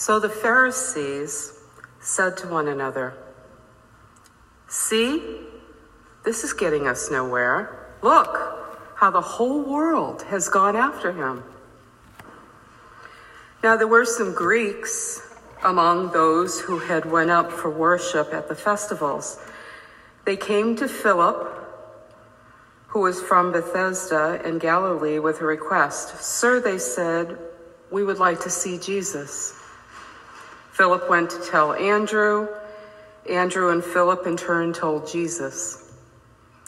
So the Pharisees said to one another, See, this is getting us nowhere. Look how the whole world has gone after him. Now there were some Greeks among those who had went up for worship at the festivals. They came to Philip, who was from Bethsaida in Galilee, with a request. Sir, they said, we would like to see Jesus. Philip went to tell Andrew. Andrew and Philip in turn told Jesus.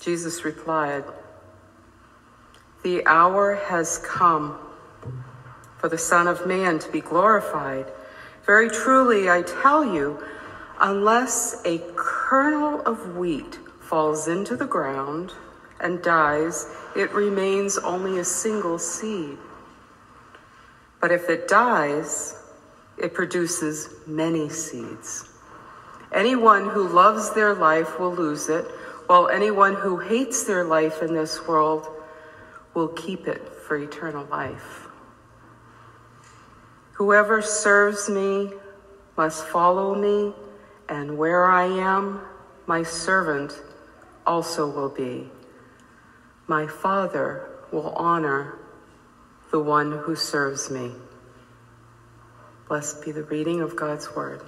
Jesus replied, The hour has come for the Son of Man to be glorified. Very truly, I tell you, unless a kernel of wheat falls into the ground and dies, it remains only a single seed. But if it dies, it produces many seeds. Anyone who loves their life will lose it, while anyone who hates their life in this world will keep it for eternal life. Whoever serves me must follow me, and where I am, my servant also will be. My Father will honor the one who serves me. Blessed be the reading of God's word.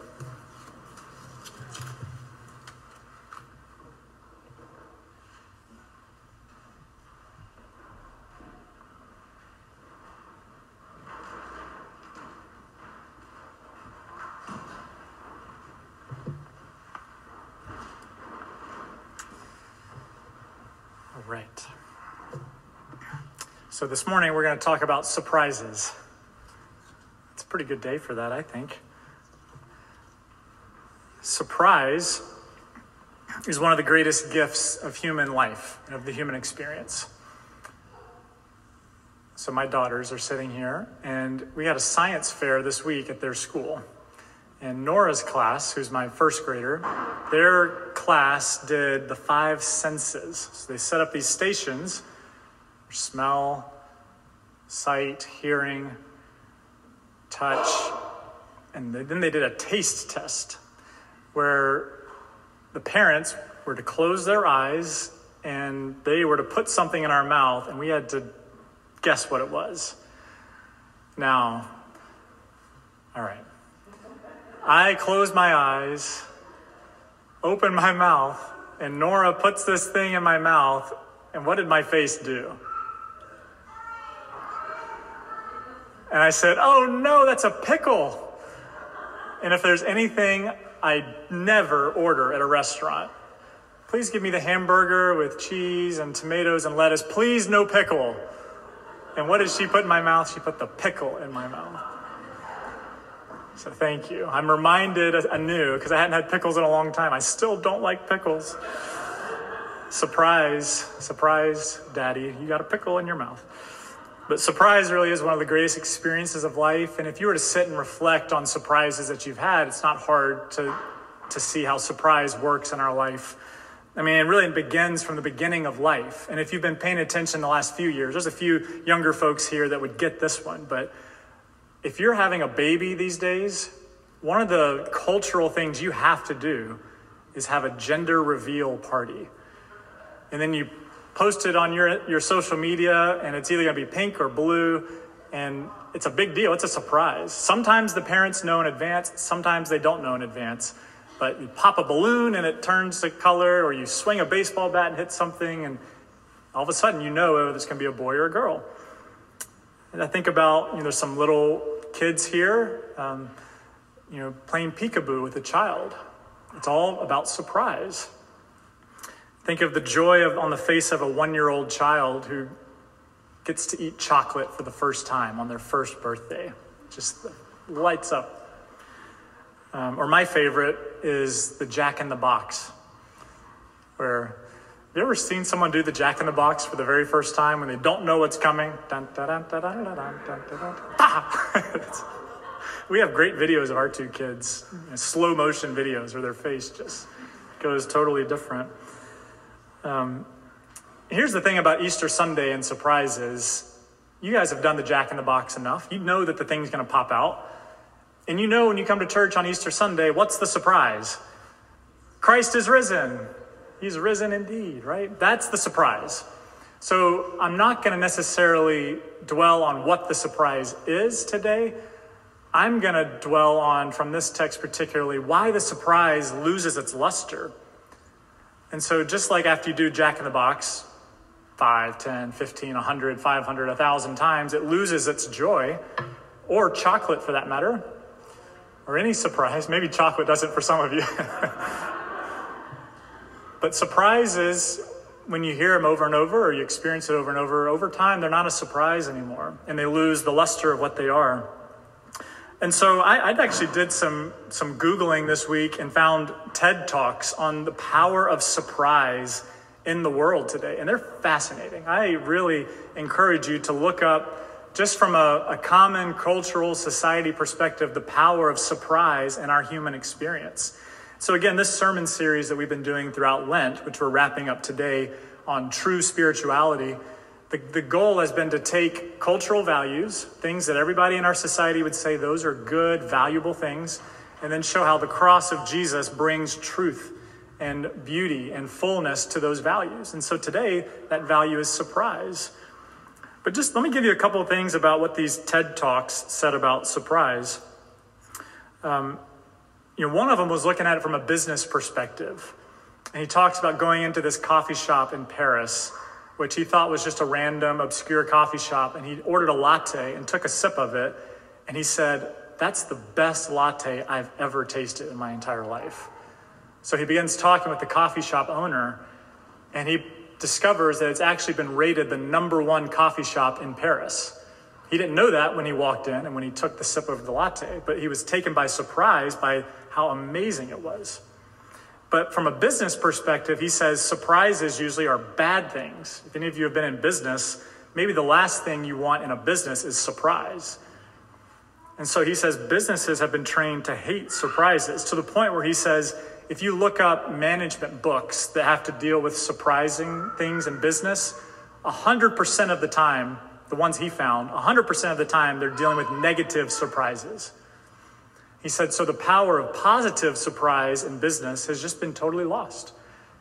All right. So this morning we're going to talk about surprises pretty good day for that, I think. Surprise is one of the greatest gifts of human life, of the human experience. So, my daughters are sitting here, and we had a science fair this week at their school. And Nora's class, who's my first grader, their class did the five senses. So, they set up these stations smell, sight, hearing, touch, and then they did a taste test where the parents were to close their eyes and they were to put something in our mouth and we had to guess what it was. Now, all right. I close my eyes, open my mouth, and Nora puts this thing in my mouth, and what did my face do? And I said, Oh no, that's a pickle. And if there's anything I never order at a restaurant, please give me the hamburger with cheese and tomatoes and lettuce. Please, no pickle. And what did she put in my mouth? She put the pickle in my mouth. So thank you. I'm reminded anew because I hadn't had pickles in a long time. I still don't like pickles. Surprise, surprise, daddy, you got a pickle in your mouth. But surprise really is one of the greatest experiences of life. And if you were to sit and reflect on surprises that you've had, it's not hard to, to see how surprise works in our life. I mean, it really begins from the beginning of life. And if you've been paying attention the last few years, there's a few younger folks here that would get this one. But if you're having a baby these days, one of the cultural things you have to do is have a gender reveal party. And then you post it on your, your social media, and it's either going to be pink or blue, and it's a big deal. It's a surprise. Sometimes the parents know in advance, sometimes they don't know in advance. But you pop a balloon and it turns the color, or you swing a baseball bat and hit something, and all of a sudden you know whether it's going to be a boy or a girl. And I think about, you know, there's some little kids here, um, you know, playing peekaboo with a child. It's all about surprise. Think of the joy of, on the face of a one year old child who gets to eat chocolate for the first time on their first birthday. Just lights up. Um, or my favorite is the Jack in the Box, where have you ever seen someone do the Jack in the Box for the very first time when they don't know what's coming? we have great videos of our two kids, slow motion videos where their face just goes totally different. Um, here's the thing about Easter Sunday and surprises. You guys have done the Jack in the Box enough. You know that the thing's going to pop out. And you know when you come to church on Easter Sunday, what's the surprise? Christ is risen. He's risen indeed, right? That's the surprise. So I'm not going to necessarily dwell on what the surprise is today. I'm going to dwell on, from this text particularly, why the surprise loses its luster. And so, just like after you do Jack in the Box 5, 10, 15, 100, 500, 1,000 times, it loses its joy, or chocolate for that matter, or any surprise. Maybe chocolate doesn't for some of you. but surprises, when you hear them over and over, or you experience it over and over, over time, they're not a surprise anymore, and they lose the luster of what they are. And so I, I, actually did some, some Googling this week and found TED Talks on the power of surprise in the world today. And they're fascinating. I really encourage you to look up, just from a, a common cultural society perspective, the power of surprise in our human experience. So, again, this sermon series that we've been doing throughout Lent, which we're wrapping up today on true spirituality the, the goal has been to take cultural values, things that everybody in our society would say those are good, valuable things, and then show how the cross of Jesus brings truth and beauty and fullness to those values. And so today, that value is surprise. But just let me give you a couple of things about what these TED Talks said about surprise. Um, you know, one of them was looking at it from a business perspective. And he talks about going into this coffee shop in Paris which he thought was just a random, obscure coffee shop. And he ordered a latte and took a sip of it. And he said, That's the best latte I've ever tasted in my entire life. So he begins talking with the coffee shop owner, and he discovers that it's actually been rated the number one coffee shop in Paris. He didn't know that when he walked in and when he took the sip of the latte, but he was taken by surprise by how amazing it was. But from a business perspective, he says surprises usually are bad things. If any of you have been in business, maybe the last thing you want in a business is surprise. And so he says businesses have been trained to hate surprises to the point where he says if you look up management books that have to deal with surprising things in business, 100% of the time, the ones he found, 100% of the time, they're dealing with negative surprises. He said, So the power of positive surprise in business has just been totally lost.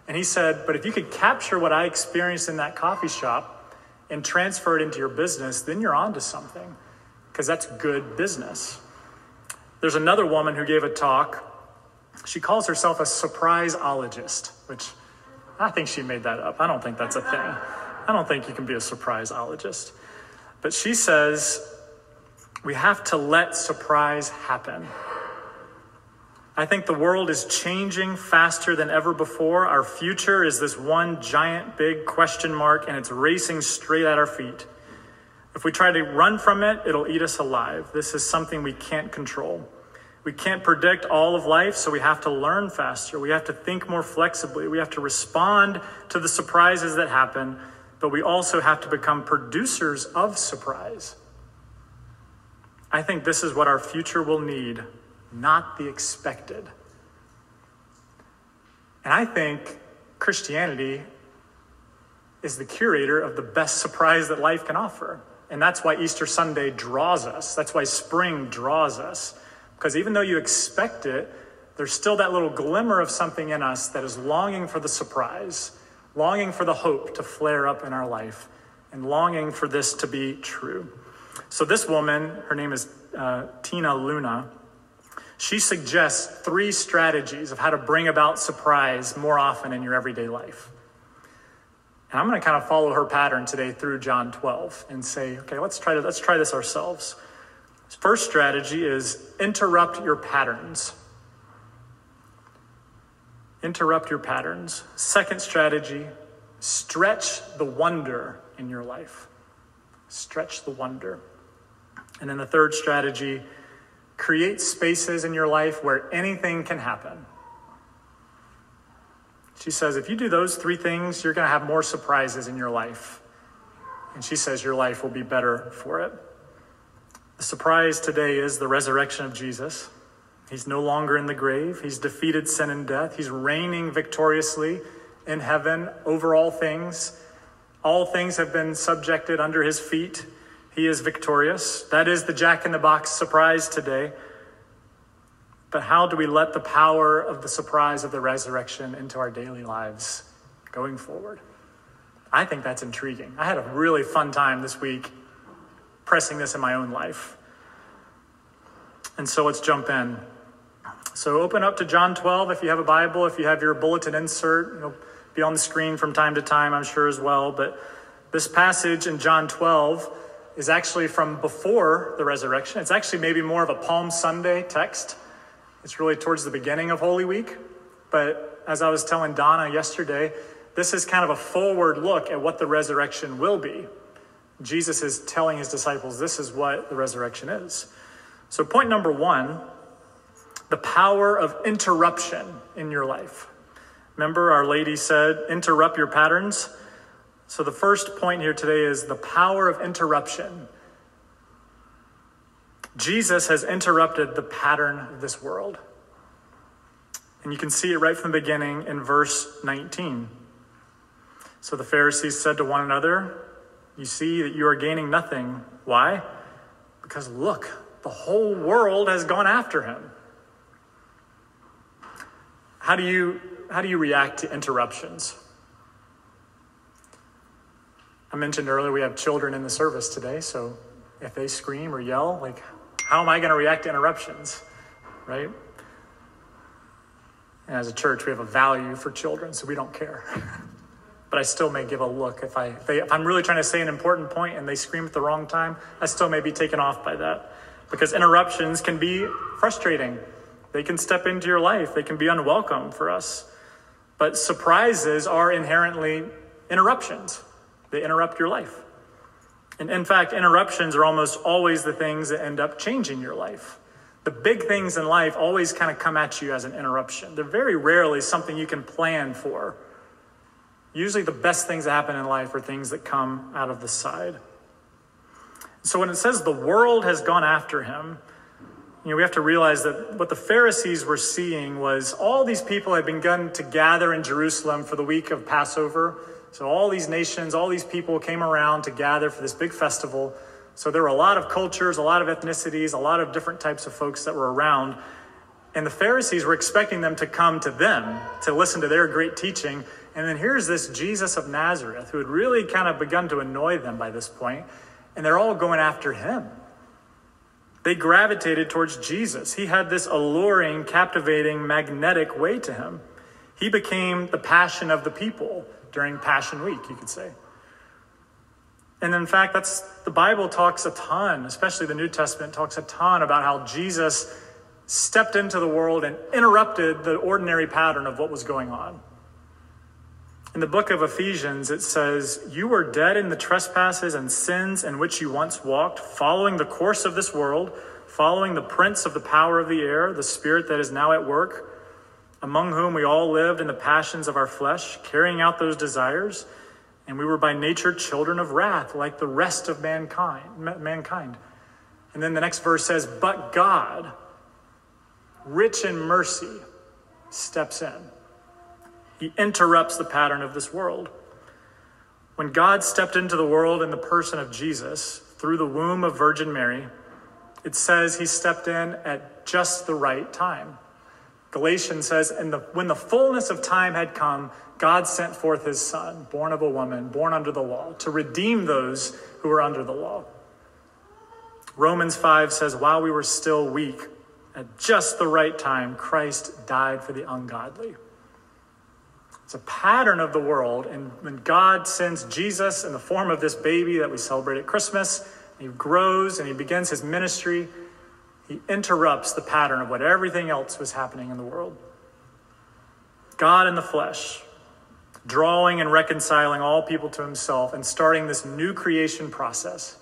And he said, But if you could capture what I experienced in that coffee shop and transfer it into your business, then you're onto something because that's good business. There's another woman who gave a talk. She calls herself a surprisologist, which I think she made that up. I don't think that's a thing. I don't think you can be a surprisologist. But she says we have to let surprise happen. I think the world is changing faster than ever before. Our future is this one giant big question mark, and it's racing straight at our feet. If we try to run from it, it'll eat us alive. This is something we can't control. We can't predict all of life, so we have to learn faster. We have to think more flexibly. We have to respond to the surprises that happen, but we also have to become producers of surprise. I think this is what our future will need not the expected. And I think Christianity is the curator of the best surprise that life can offer. And that's why Easter Sunday draws us. That's why spring draws us. Because even though you expect it, there's still that little glimmer of something in us that is longing for the surprise, longing for the hope to flare up in our life, and longing for this to be true. So, this woman, her name is uh, Tina Luna, she suggests three strategies of how to bring about surprise more often in your everyday life. And I'm going to kind of follow her pattern today through John 12 and say, okay, let's try to, let's try this ourselves. First strategy is interrupt your patterns. Interrupt your patterns. Second strategy, stretch the wonder in your life. Stretch the wonder. And then the third strategy, create spaces in your life where anything can happen. She says, if you do those three things, you're going to have more surprises in your life. And she says your life will be better for it. The surprise today is the resurrection of Jesus. He's no longer in the grave. He's defeated sin and death. He's reigning victoriously in heaven over all things. All things have been subjected under his feet. He is victorious. That is the jack in the box surprise today. But how do we let the power of the surprise of the resurrection into our daily lives going forward? I think that's intriguing. I had a really fun time this week pressing this in my own life. And so let's jump in. So open up to John 12 if you have a Bible, if you have your bulletin insert, it'll be on the screen from time to time, I'm sure as well. But this passage in John 12 is actually from before the resurrection. It's actually maybe more of a Palm Sunday text. It's really towards the beginning of Holy Week. But as I was telling Donna yesterday, this is kind of a forward look at what the resurrection will be. Jesus is telling his disciples this is what the resurrection is. So, point number one the power of interruption in your life. Remember, Our Lady said, interrupt your patterns. So, the first point here today is the power of interruption. Jesus has interrupted the pattern of this world. And you can see it right from the beginning in verse 19. So the Pharisees said to one another, You see that you are gaining nothing. Why? Because look, the whole world has gone after him. How do you, how do you react to interruptions? I mentioned earlier we have children in the service today, so if they scream or yell, like, how am I going to react to interruptions? Right? And as a church, we have a value for children, so we don't care. but I still may give a look if I if, they, if I'm really trying to say an important point and they scream at the wrong time. I still may be taken off by that because interruptions can be frustrating. They can step into your life. They can be unwelcome for us. But surprises are inherently interruptions. They interrupt your life. And in fact, interruptions are almost always the things that end up changing your life. The big things in life always kind of come at you as an interruption. They're very rarely something you can plan for. Usually, the best things that happen in life are things that come out of the side. So, when it says the world has gone after him, you know, we have to realize that what the Pharisees were seeing was all these people had begun to gather in Jerusalem for the week of Passover so all these nations, all these people came around to gather for this big festival. So there were a lot of cultures, a lot of ethnicities, a lot of different types of folks that were around. And the Pharisees were expecting them to come to them to listen to their great teaching. And then here's this Jesus of Nazareth who had really kind of begun to annoy them by this point, and they're all going after him. They gravitated towards Jesus. He had this alluring, captivating, magnetic way to him. He became the passion of the people during Passion Week, you could say. And in fact, that's the Bible talks a ton, especially the New Testament talks a ton about how Jesus stepped into the world and interrupted the ordinary pattern of what was going on. In the book of Ephesians, it says, You were dead in the trespasses and sins in which you once walked, following the course of this world, following the prince of the power of the air, the spirit that is now at work among whom we all lived in the passions of our flesh, carrying out those desires, and we were by nature children of wrath, like the rest of mankind. mankind. And then the next verse says, But God, rich in mercy, steps in. He interrupts the pattern of this world. When God stepped into the world in the person of Jesus through the womb of Virgin Mary, it says he stepped in at just the right time. Galatians says, and the, when the fullness of time had come, God sent forth his son, born of a woman, born under the law, to redeem those who were under the law. Romans 5 says, while we were still weak, at just the right time, Christ died for the ungodly. It's a pattern of the world, and when God sends Jesus in the form of this baby that we celebrate at Christmas, he grows and he begins his ministry he interrupts the pattern of what everything else was happening in the world. God in the flesh, drawing and reconciling all people to himself and starting this new creation process,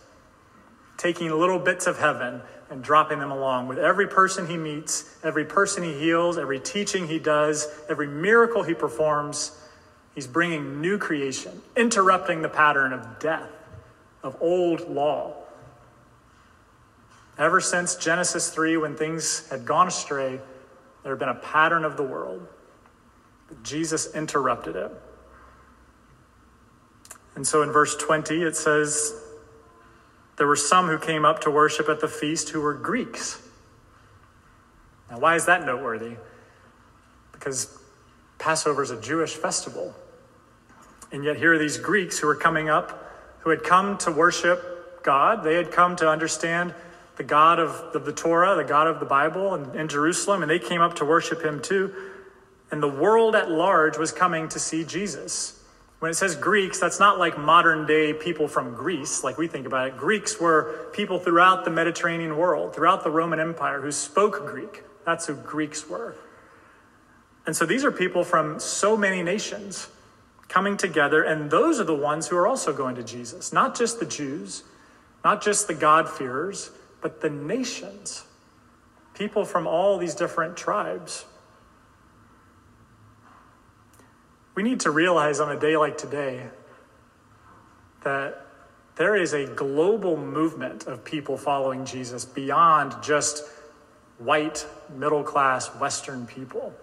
taking little bits of heaven and dropping them along with every person he meets, every person he heals, every teaching he does, every miracle he performs. He's bringing new creation, interrupting the pattern of death, of old law, Ever since Genesis 3, when things had gone astray, there had been a pattern of the world. Jesus interrupted it. And so in verse 20, it says, There were some who came up to worship at the feast who were Greeks. Now, why is that noteworthy? Because Passover is a Jewish festival. And yet, here are these Greeks who are coming up, who had come to worship God. They had come to understand the God of the, the Torah, the God of the Bible in, in Jerusalem, and they came up to worship him too. And the world at large was coming to see Jesus. When it says Greeks, that's not like modern day people from Greece, like we think about it. Greeks were people throughout the Mediterranean world, throughout the Roman Empire, who spoke Greek. That's who Greeks were. And so these are people from so many nations coming together, and those are the ones who are also going to Jesus. Not just the Jews, not just the God-fearers, but the nations, people from all these different tribes. We need to realize on a day like today that there is a global movement of people following Jesus beyond just white, middle class, Western people.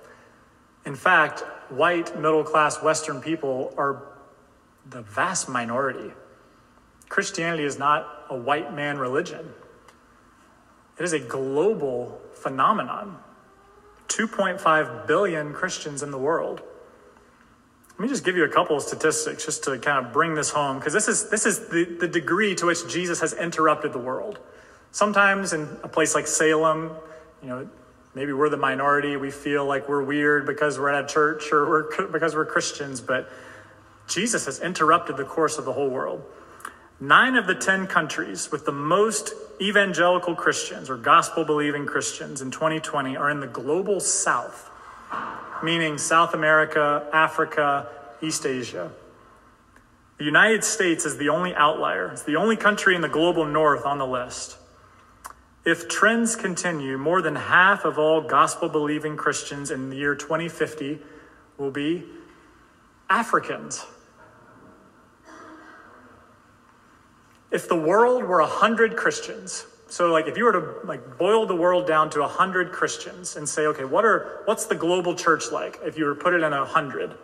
In fact, white, middle class, Western people are the vast minority. Christianity is not a white man religion. It is a global phenomenon. 2.5 billion Christians in the world. Let me just give you a couple of statistics just to kind of bring this home, because this is, this is the, the degree to which Jesus has interrupted the world. Sometimes in a place like Salem, you know, maybe we're the minority, we feel like we're weird because we're at a church or we're, because we're Christians, but Jesus has interrupted the course of the whole world. Nine of the 10 countries with the most evangelical Christians or gospel believing Christians in 2020 are in the global south, meaning South America, Africa, East Asia. The United States is the only outlier, it's the only country in the global north on the list. If trends continue, more than half of all gospel believing Christians in the year 2050 will be Africans. If the world were 100 Christians, so like if you were to like boil the world down to 100 Christians and say, okay, what are what's the global church like if you were to put it in a 100?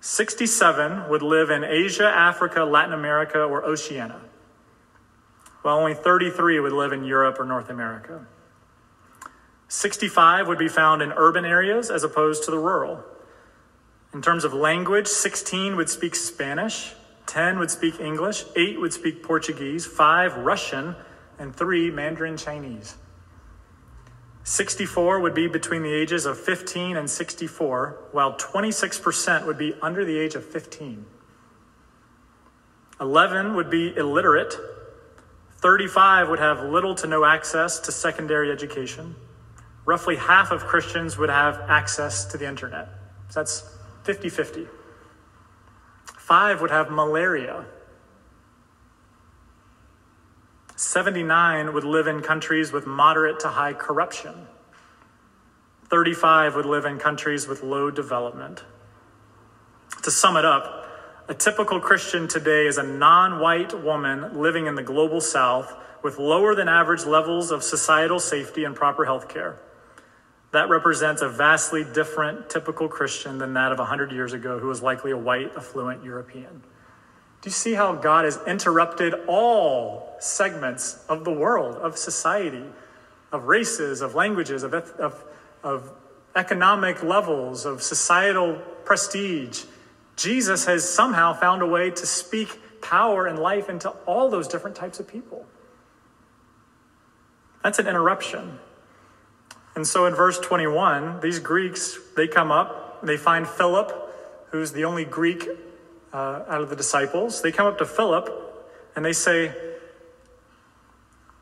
67 would live in Asia, Africa, Latin America, or Oceania. While only 33 would live in Europe or North America. 65 would be found in urban areas as opposed to the rural. In terms of language, 16 would speak Spanish, 10 would speak English, 8 would speak Portuguese, 5 Russian, and 3 Mandarin Chinese. 64 would be between the ages of 15 and 64, while 26% would be under the age of 15. 11 would be illiterate. 35 would have little to no access to secondary education. Roughly half of Christians would have access to the internet. So that's 50 50. Five would have malaria. 79 would live in countries with moderate to high corruption. 35 would live in countries with low development. To sum it up, a typical Christian today is a non white woman living in the global south with lower than average levels of societal safety and proper health care. That represents a vastly different typical Christian than that of 100 years ago, who was likely a white, affluent European. Do you see how God has interrupted all segments of the world, of society, of races, of languages, of, of, of economic levels, of societal prestige? Jesus has somehow found a way to speak power and life into all those different types of people. That's an interruption. And so in verse 21, these Greeks, they come up, they find Philip, who's the only Greek uh, out of the disciples. They come up to Philip and they say,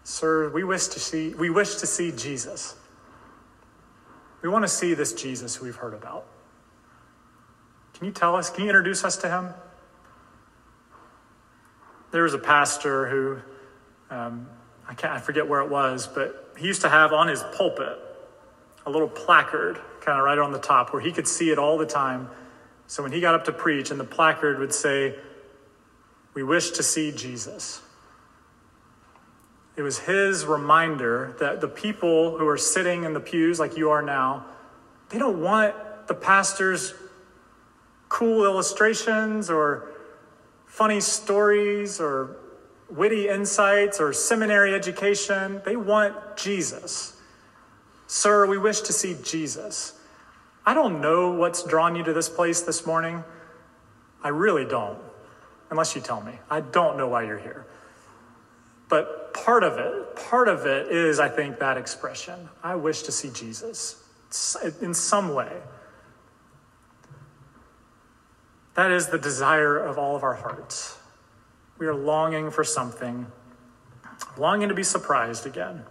Sir, we wish to see, we wish to see Jesus. We want to see this Jesus who we've heard about. Can you tell us, can you introduce us to him? There was a pastor who, um, I, can't, I forget where it was, but he used to have on his pulpit a little placard kind of right on the top where he could see it all the time. So when he got up to preach, and the placard would say, We wish to see Jesus. It was his reminder that the people who are sitting in the pews like you are now, they don't want the pastor's cool illustrations or funny stories or witty insights or seminary education. They want Jesus. Sir, we wish to see Jesus. I don't know what's drawn you to this place this morning. I really don't, unless you tell me. I don't know why you're here. But part of it, part of it is, I think, that expression. I wish to see Jesus in some way. That is the desire of all of our hearts. We are longing for something, longing to be surprised again.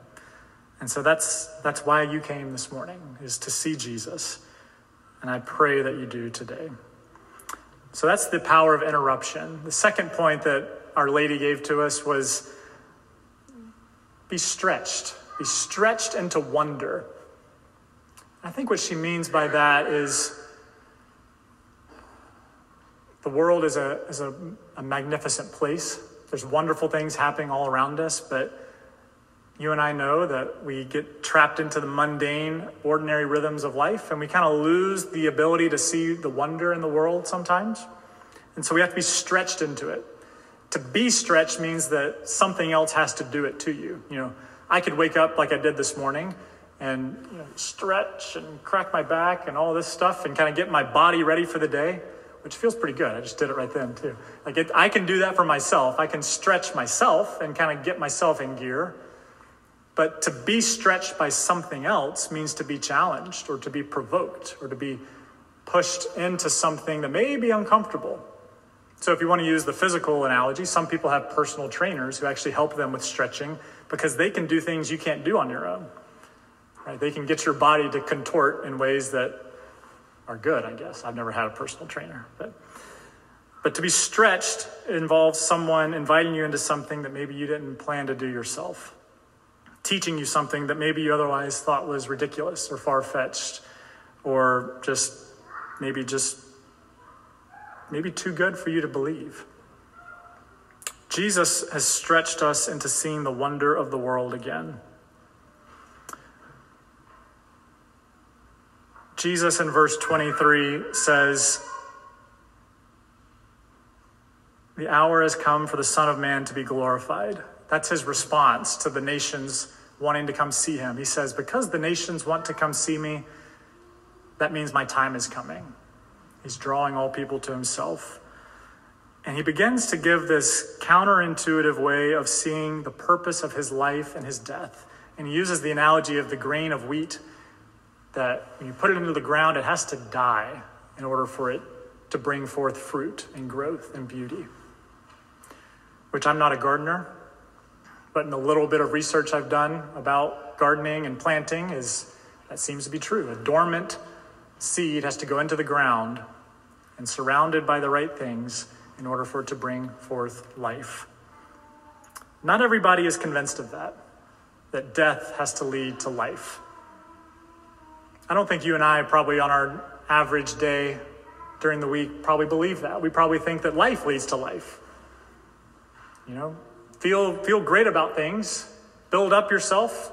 And so that's, that's why you came this morning, is to see Jesus. And I pray that you do today. So that's the power of interruption. The second point that Our Lady gave to us was be stretched, be stretched into wonder. I think what she means by that is the world is a, is a, a magnificent place. There's wonderful things happening all around us, but you and I know that we get trapped into the mundane, ordinary rhythms of life, and we kind of lose the ability to see the wonder in the world sometimes. And so we have to be stretched into it. To be stretched means that something else has to do it to you. You know, I could wake up like I did this morning and you know, stretch and crack my back and all this stuff and kind of get my body ready for the day, which feels pretty good. I just did it right then, too. Like it, I can do that for myself. I can stretch myself and kind of get myself in gear. But to be stretched by something else means to be challenged or to be provoked or to be pushed into something that may be uncomfortable. So, if you want to use the physical analogy, some people have personal trainers who actually help them with stretching because they can do things you can't do on your own. Right? They can get your body to contort in ways that are good, I guess. I've never had a personal trainer, but but to be stretched involves someone inviting you into something that maybe you didn't plan to do yourself teaching you something that maybe you otherwise thought was ridiculous or far fetched or just maybe just maybe too good for you to believe. Jesus has stretched us into seeing the wonder of the world again. Jesus in verse 23 says, The hour has come for the Son of Man to be glorified. That's his response to the nations wanting to come see him. He says, Because the nations want to come see me, that means my time is coming. He's drawing all people to himself. And he begins to give this counterintuitive way of seeing the purpose of his life and his death. And he uses the analogy of the grain of wheat that when you put it into the ground, it has to die in order for it to bring forth fruit and growth and beauty. Which I'm not a gardener, but in the little bit of research I've done about gardening and planting is that seems to be true. A dormant seed has to go into the ground and surrounded by the right things in order for it to bring forth life. Not everybody is convinced of that, that death has to lead to life. I don't think you and I, probably on our average day during the week, probably believe that. We probably think that life leads to life. You know, feel, feel great about things, build up yourself,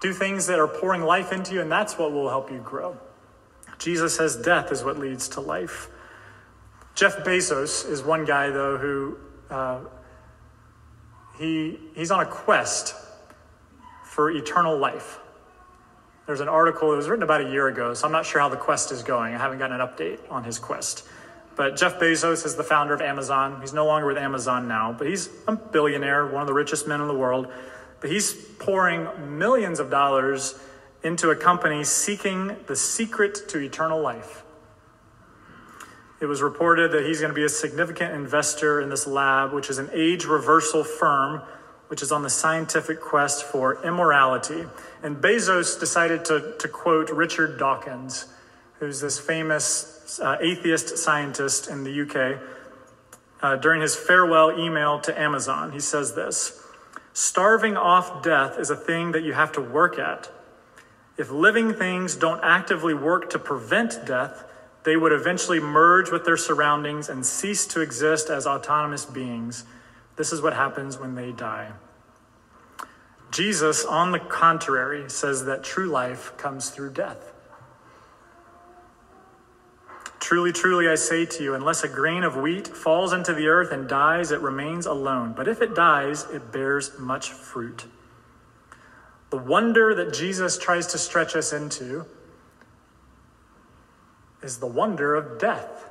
do things that are pouring life into you, and that's what will help you grow. Jesus says death is what leads to life. Jeff Bezos is one guy, though, who uh, he, he's on a quest for eternal life. There's an article that was written about a year ago, so I'm not sure how the quest is going. I haven't gotten an update on his quest. But Jeff Bezos is the founder of Amazon. He's no longer with Amazon now, but he's a billionaire, one of the richest men in the world. But he's pouring millions of dollars into a company seeking the secret to eternal life. It was reported that he's going to be a significant investor in this lab, which is an age reversal firm, which is on the scientific quest for immorality. And Bezos decided to, to quote Richard Dawkins, who's this famous uh, atheist scientist in the UK, uh, during his farewell email to Amazon, he says this Starving off death is a thing that you have to work at. If living things don't actively work to prevent death, they would eventually merge with their surroundings and cease to exist as autonomous beings. This is what happens when they die. Jesus, on the contrary, says that true life comes through death. Truly, truly, I say to you, unless a grain of wheat falls into the earth and dies, it remains alone. But if it dies, it bears much fruit. The wonder that Jesus tries to stretch us into is the wonder of death.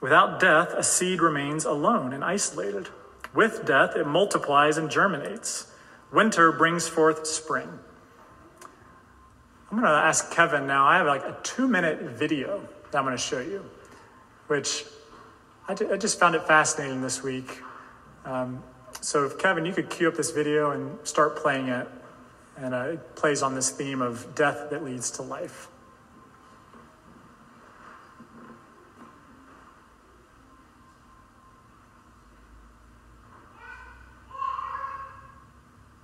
Without death, a seed remains alone and isolated. With death, it multiplies and germinates. Winter brings forth spring. I'm going to ask Kevin now. I have like a two minute video that I'm going to show you, which I, just found it fascinating this week. Um, so, if Kevin, you could cue up this video and start playing it, and uh, it plays on this theme of death that leads to life.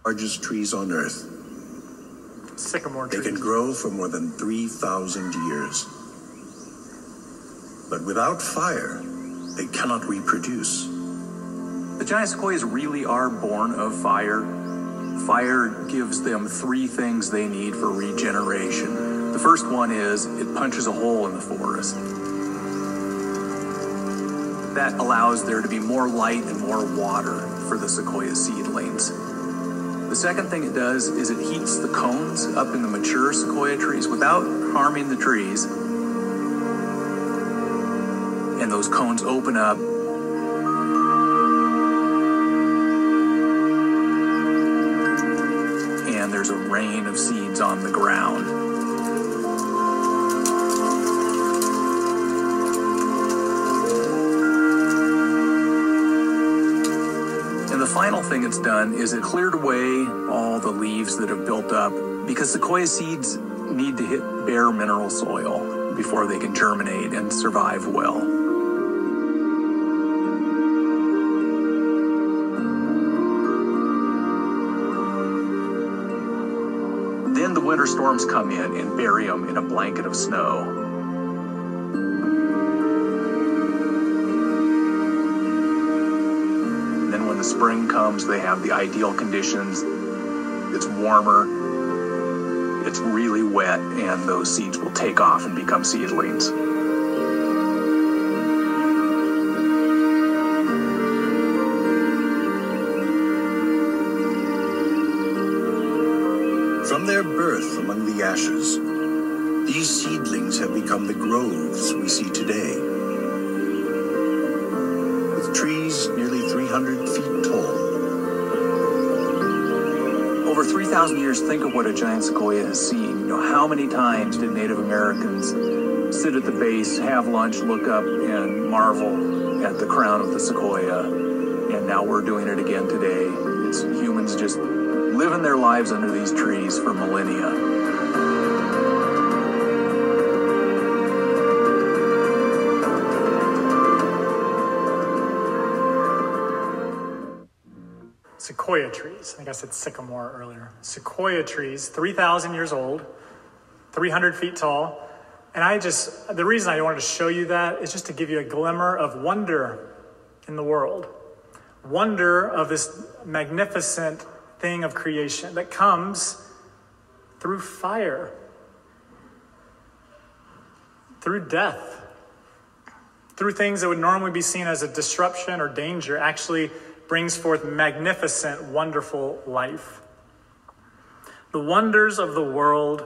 largest trees on earth. Sycamore trees. They can grow for more than 3,000 years. But without fire, they cannot reproduce. The giant sequoias really are born of fire. Fire gives them three things they need for regeneration. The first one is it punches a hole in the forest. That allows there to be more light and more water for the sequoia seedlings. The second thing it does is it heats the cones up in the mature sequoia trees without harming the trees. And those cones open up and there's a rain of seeds on the ground. Thing it's done is it cleared away all the leaves that have built up because sequoia seeds need to hit bare mineral soil before they can germinate and survive well. Then the winter storms come in and bury them in a blanket of snow. Spring comes, they have the ideal conditions. It's warmer, it's really wet, and those seeds will take off and become seedlings. From their birth among the ashes, these seedlings have become the groves 3,000 years, think of what a giant sequoia has seen. You know, how many times did Native Americans sit at the base, have lunch, look up, and marvel at the crown of the sequoia? And now we're doing it again today. It's humans just living their lives under these trees for millennia. Sequoia trees. I think I said sycamore earlier. Sequoia trees, 3,000 years old, 300 feet tall. And I just, the reason I wanted to show you that is just to give you a glimmer of wonder in the world. Wonder of this magnificent thing of creation that comes through fire, through death, through things that would normally be seen as a disruption or danger, actually brings forth magnificent, wonderful life. The wonders of the world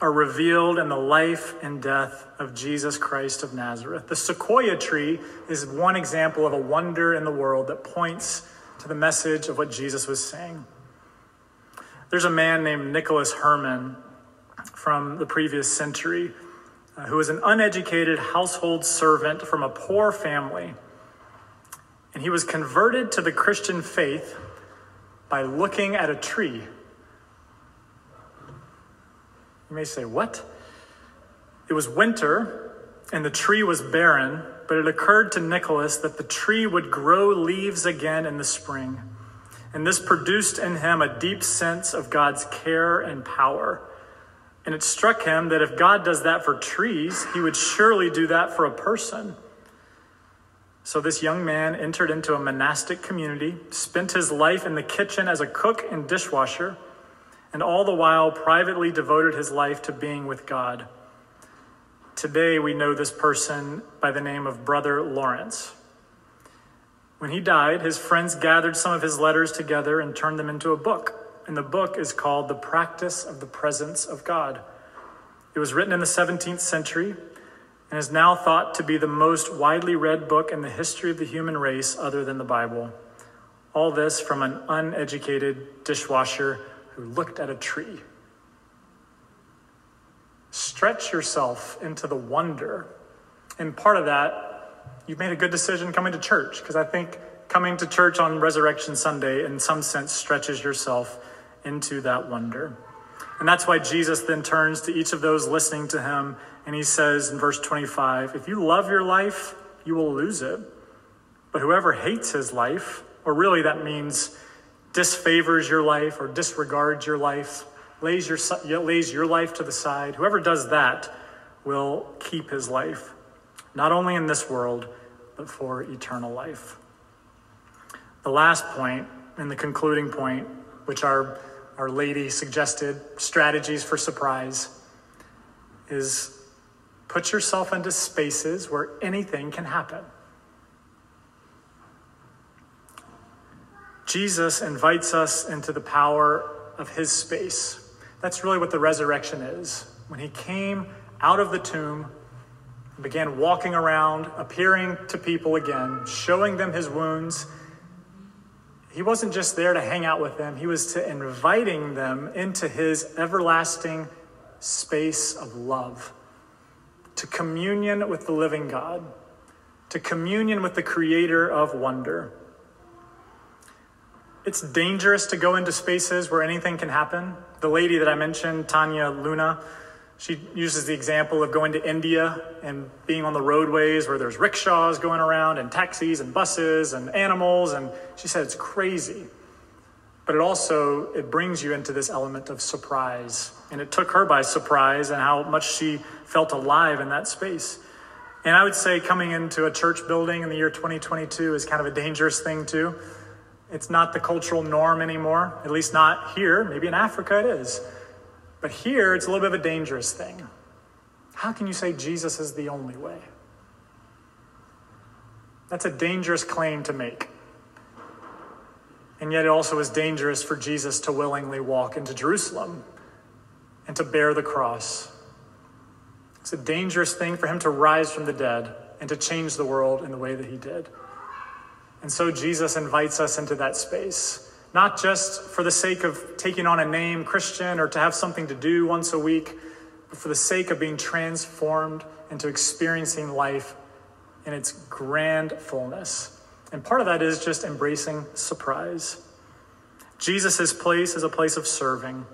are revealed in the life and death of Jesus Christ of Nazareth. The sequoia tree is one example of a wonder in the world that points to the message of what Jesus was saying. There's a man named Nicholas Herman from the previous century uh, who was an uneducated household servant from a poor family and he was converted to the Christian faith by looking at a tree. You may say, What? It was winter, and the tree was barren, but it occurred to Nicholas that the tree would grow leaves again in the spring. And this produced in him a deep sense of God's care and power. And it struck him that if God does that for trees, he would surely do that for a person. So this young man entered into a monastic community, spent his life in the kitchen as a cook and dishwasher, and all the while privately devoted his life to being with God. Today we know this person by the name of Brother Lawrence. When he died, his friends gathered some of his letters together and turned them into a book. and the book is called The Practice of the Presence of God. It was written in the 17th century and is now thought to be the most widely read book in the history of the human race other than the Bible. All this from an uneducated dishwasher who looked at a tree. Stretch yourself into the wonder. And part of that, you've made a good decision coming to church, because I think coming to church on Resurrection Sunday, in some sense, stretches yourself into that wonder. And that's why Jesus then turns to each of those listening to him and he says in verse 25 If you love your life, you will lose it. But whoever hates his life, or really that means disfavors your life or disregards your life, lays your, lays your life to the side, whoever does that will keep his life, not only in this world, but for eternal life. The last point, and the concluding point, which our, our lady suggested, strategies for surprise, is put yourself into spaces where anything can happen. Jesus invites us into the power of his space. That's really what the resurrection is. When he came out of the tomb, began walking around, appearing to people again, showing them his wounds, he wasn't just there to hang out with them, he was to inviting them into his everlasting space of love, to communion with the living God, to communion with the creator of wonder. It's dangerous to go into spaces where anything can happen. The lady that I mentioned, Tania Luna, she uses the example of going to India and being on the roadways where there's rickshaws going around and taxis and buses and animals and she said it's crazy. But it also it brings you into this element of surprise. And it took her by surprise and how much she felt alive in that space. And I would say coming into a church building in the year 2022 is kind of a dangerous thing too it's not the cultural norm anymore, at least not here. Maybe in Africa it is. But here it's a little bit of a dangerous thing. How can you say Jesus is the only way? That's a dangerous claim to make. And yet it also is dangerous for Jesus to willingly walk into Jerusalem and to bear the cross. It's a dangerous thing for him to rise from the dead and to change the world in the way that he did. And so Jesus invites us into that space, not just for the sake of taking on a name Christian or to have something to do once a week, but for the sake of being transformed into experiencing life in its grand fullness. And part of that is just embracing surprise. Jesus' place is a place of serving,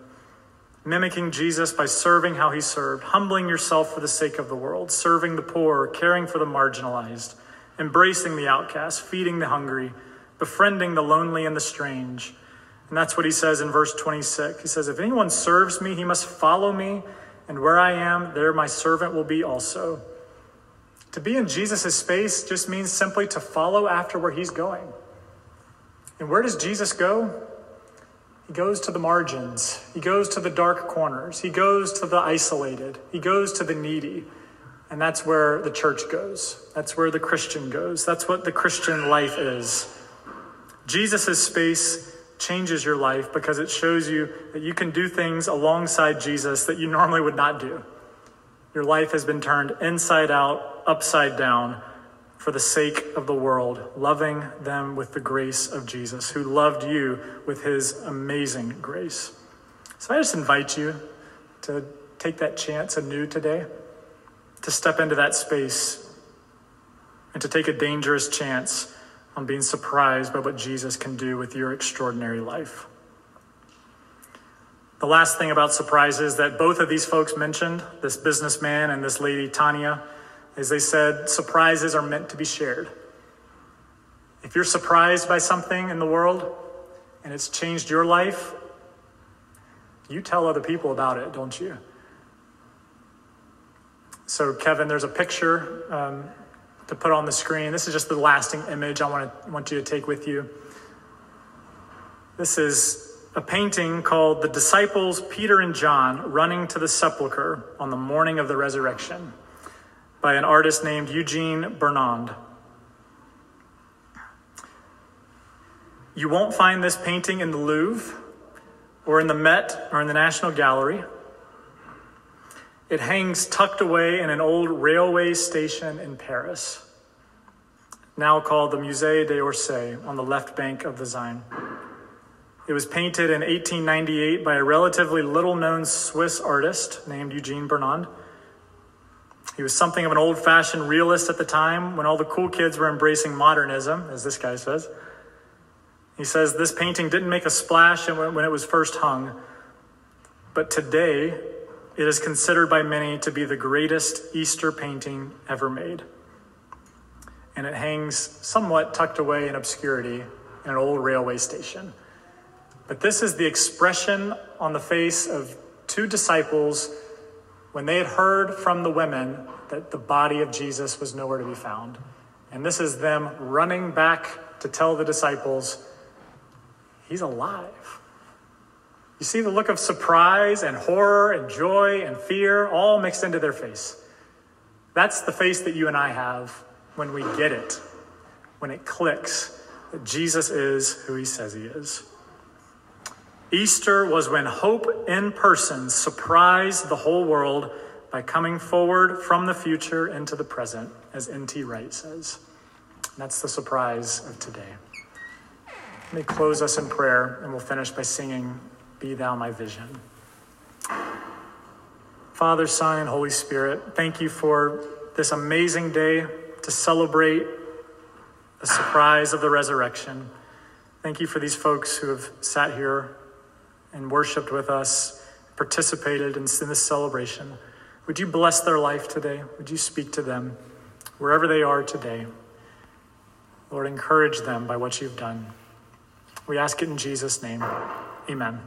mimicking Jesus by serving how he served, humbling yourself for the sake of the world, serving the poor, caring for the marginalized embracing the outcast, feeding the hungry, befriending the lonely and the strange. And that's what he says in verse 26. He says, If anyone serves me, he must follow me, and where I am, there my servant will be also. To be in Jesus' space just means simply to follow after where he's going. And where does Jesus go? He goes to the margins. He goes to the dark corners. He goes to the isolated. He goes to the needy. And that's where the church goes. That's where the Christian goes. That's what the Christian life is. Jesus' space changes your life because it shows you that you can do things alongside Jesus that you normally would not do. Your life has been turned inside out, upside down for the sake of the world, loving them with the grace of Jesus, who loved you with his amazing grace. So I just invite you to take that chance anew today to step into that space and to take a dangerous chance on being surprised by what Jesus can do with your extraordinary life. The last thing about surprises that both of these folks mentioned, this businessman and this lady, Tania, is they said surprises are meant to be shared. If you're surprised by something in the world and it's changed your life, you tell other people about it, don't you? So, Kevin, there's a picture um, to put on the screen. This is just the lasting image I want, to, want you to take with you. This is a painting called The Disciples Peter and John Running to the Sepulchre on the Morning of the Resurrection by an artist named Eugene Burnand. You won't find this painting in the Louvre, or in the Met or in the National Gallery. It hangs tucked away in an old railway station in Paris, now called the Musée d'Orsay on the left bank of the Seine. It was painted in 1898 by a relatively little known Swiss artist named Eugene Burnand. He was something of an old fashioned realist at the time when all the cool kids were embracing modernism, as this guy says. He says this painting didn't make a splash when it was first hung, but today it is considered by many to be the greatest Easter painting ever made. And it hangs somewhat tucked away in obscurity in an old railway station. But this is the expression on the face of two disciples when they had heard from the women that the body of Jesus was nowhere to be found. And this is them running back to tell the disciples, He's alive. You see the look of surprise and horror and joy and fear all mixed into their face. That's the face that you and I have when we get it, when it clicks that Jesus is who he says he is. Easter was when hope in person surprised the whole world by coming forward from the future into the present, as N.T. Wright says. that's the surprise of today. Let me close us in prayer, and we'll finish by singing Be Thou My Vision. Father, Son, and Holy Spirit, thank you for this amazing day to celebrate the surprise of the resurrection. Thank you for these folks who have sat here and worshiped with us, participated in this celebration. Would you bless their life today? Would you speak to them wherever they are today? Lord, encourage them by what you've done. We ask it in Jesus' name. Amen.